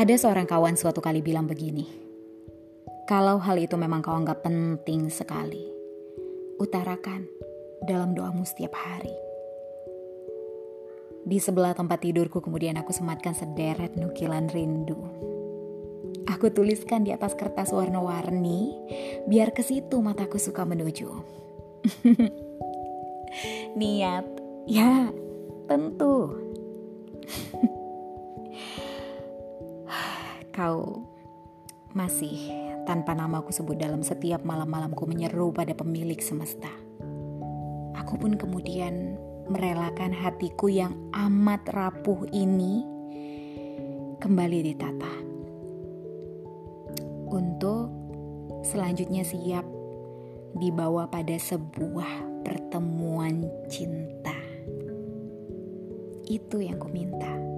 Ada seorang kawan suatu kali bilang begini, kalau hal itu memang kau anggap penting sekali, utarakan dalam doamu setiap hari. Di sebelah tempat tidurku kemudian aku sematkan sederet nukilan rindu. Aku tuliskan di atas kertas warna-warni, biar ke situ mataku suka menuju. Niat, ya tentu. Kau masih tanpa namaku sebut dalam setiap malam-malamku menyeru pada pemilik semesta. Aku pun kemudian merelakan hatiku yang amat rapuh ini kembali ditata. Untuk selanjutnya siap dibawa pada sebuah pertemuan cinta. Itu yang ku minta.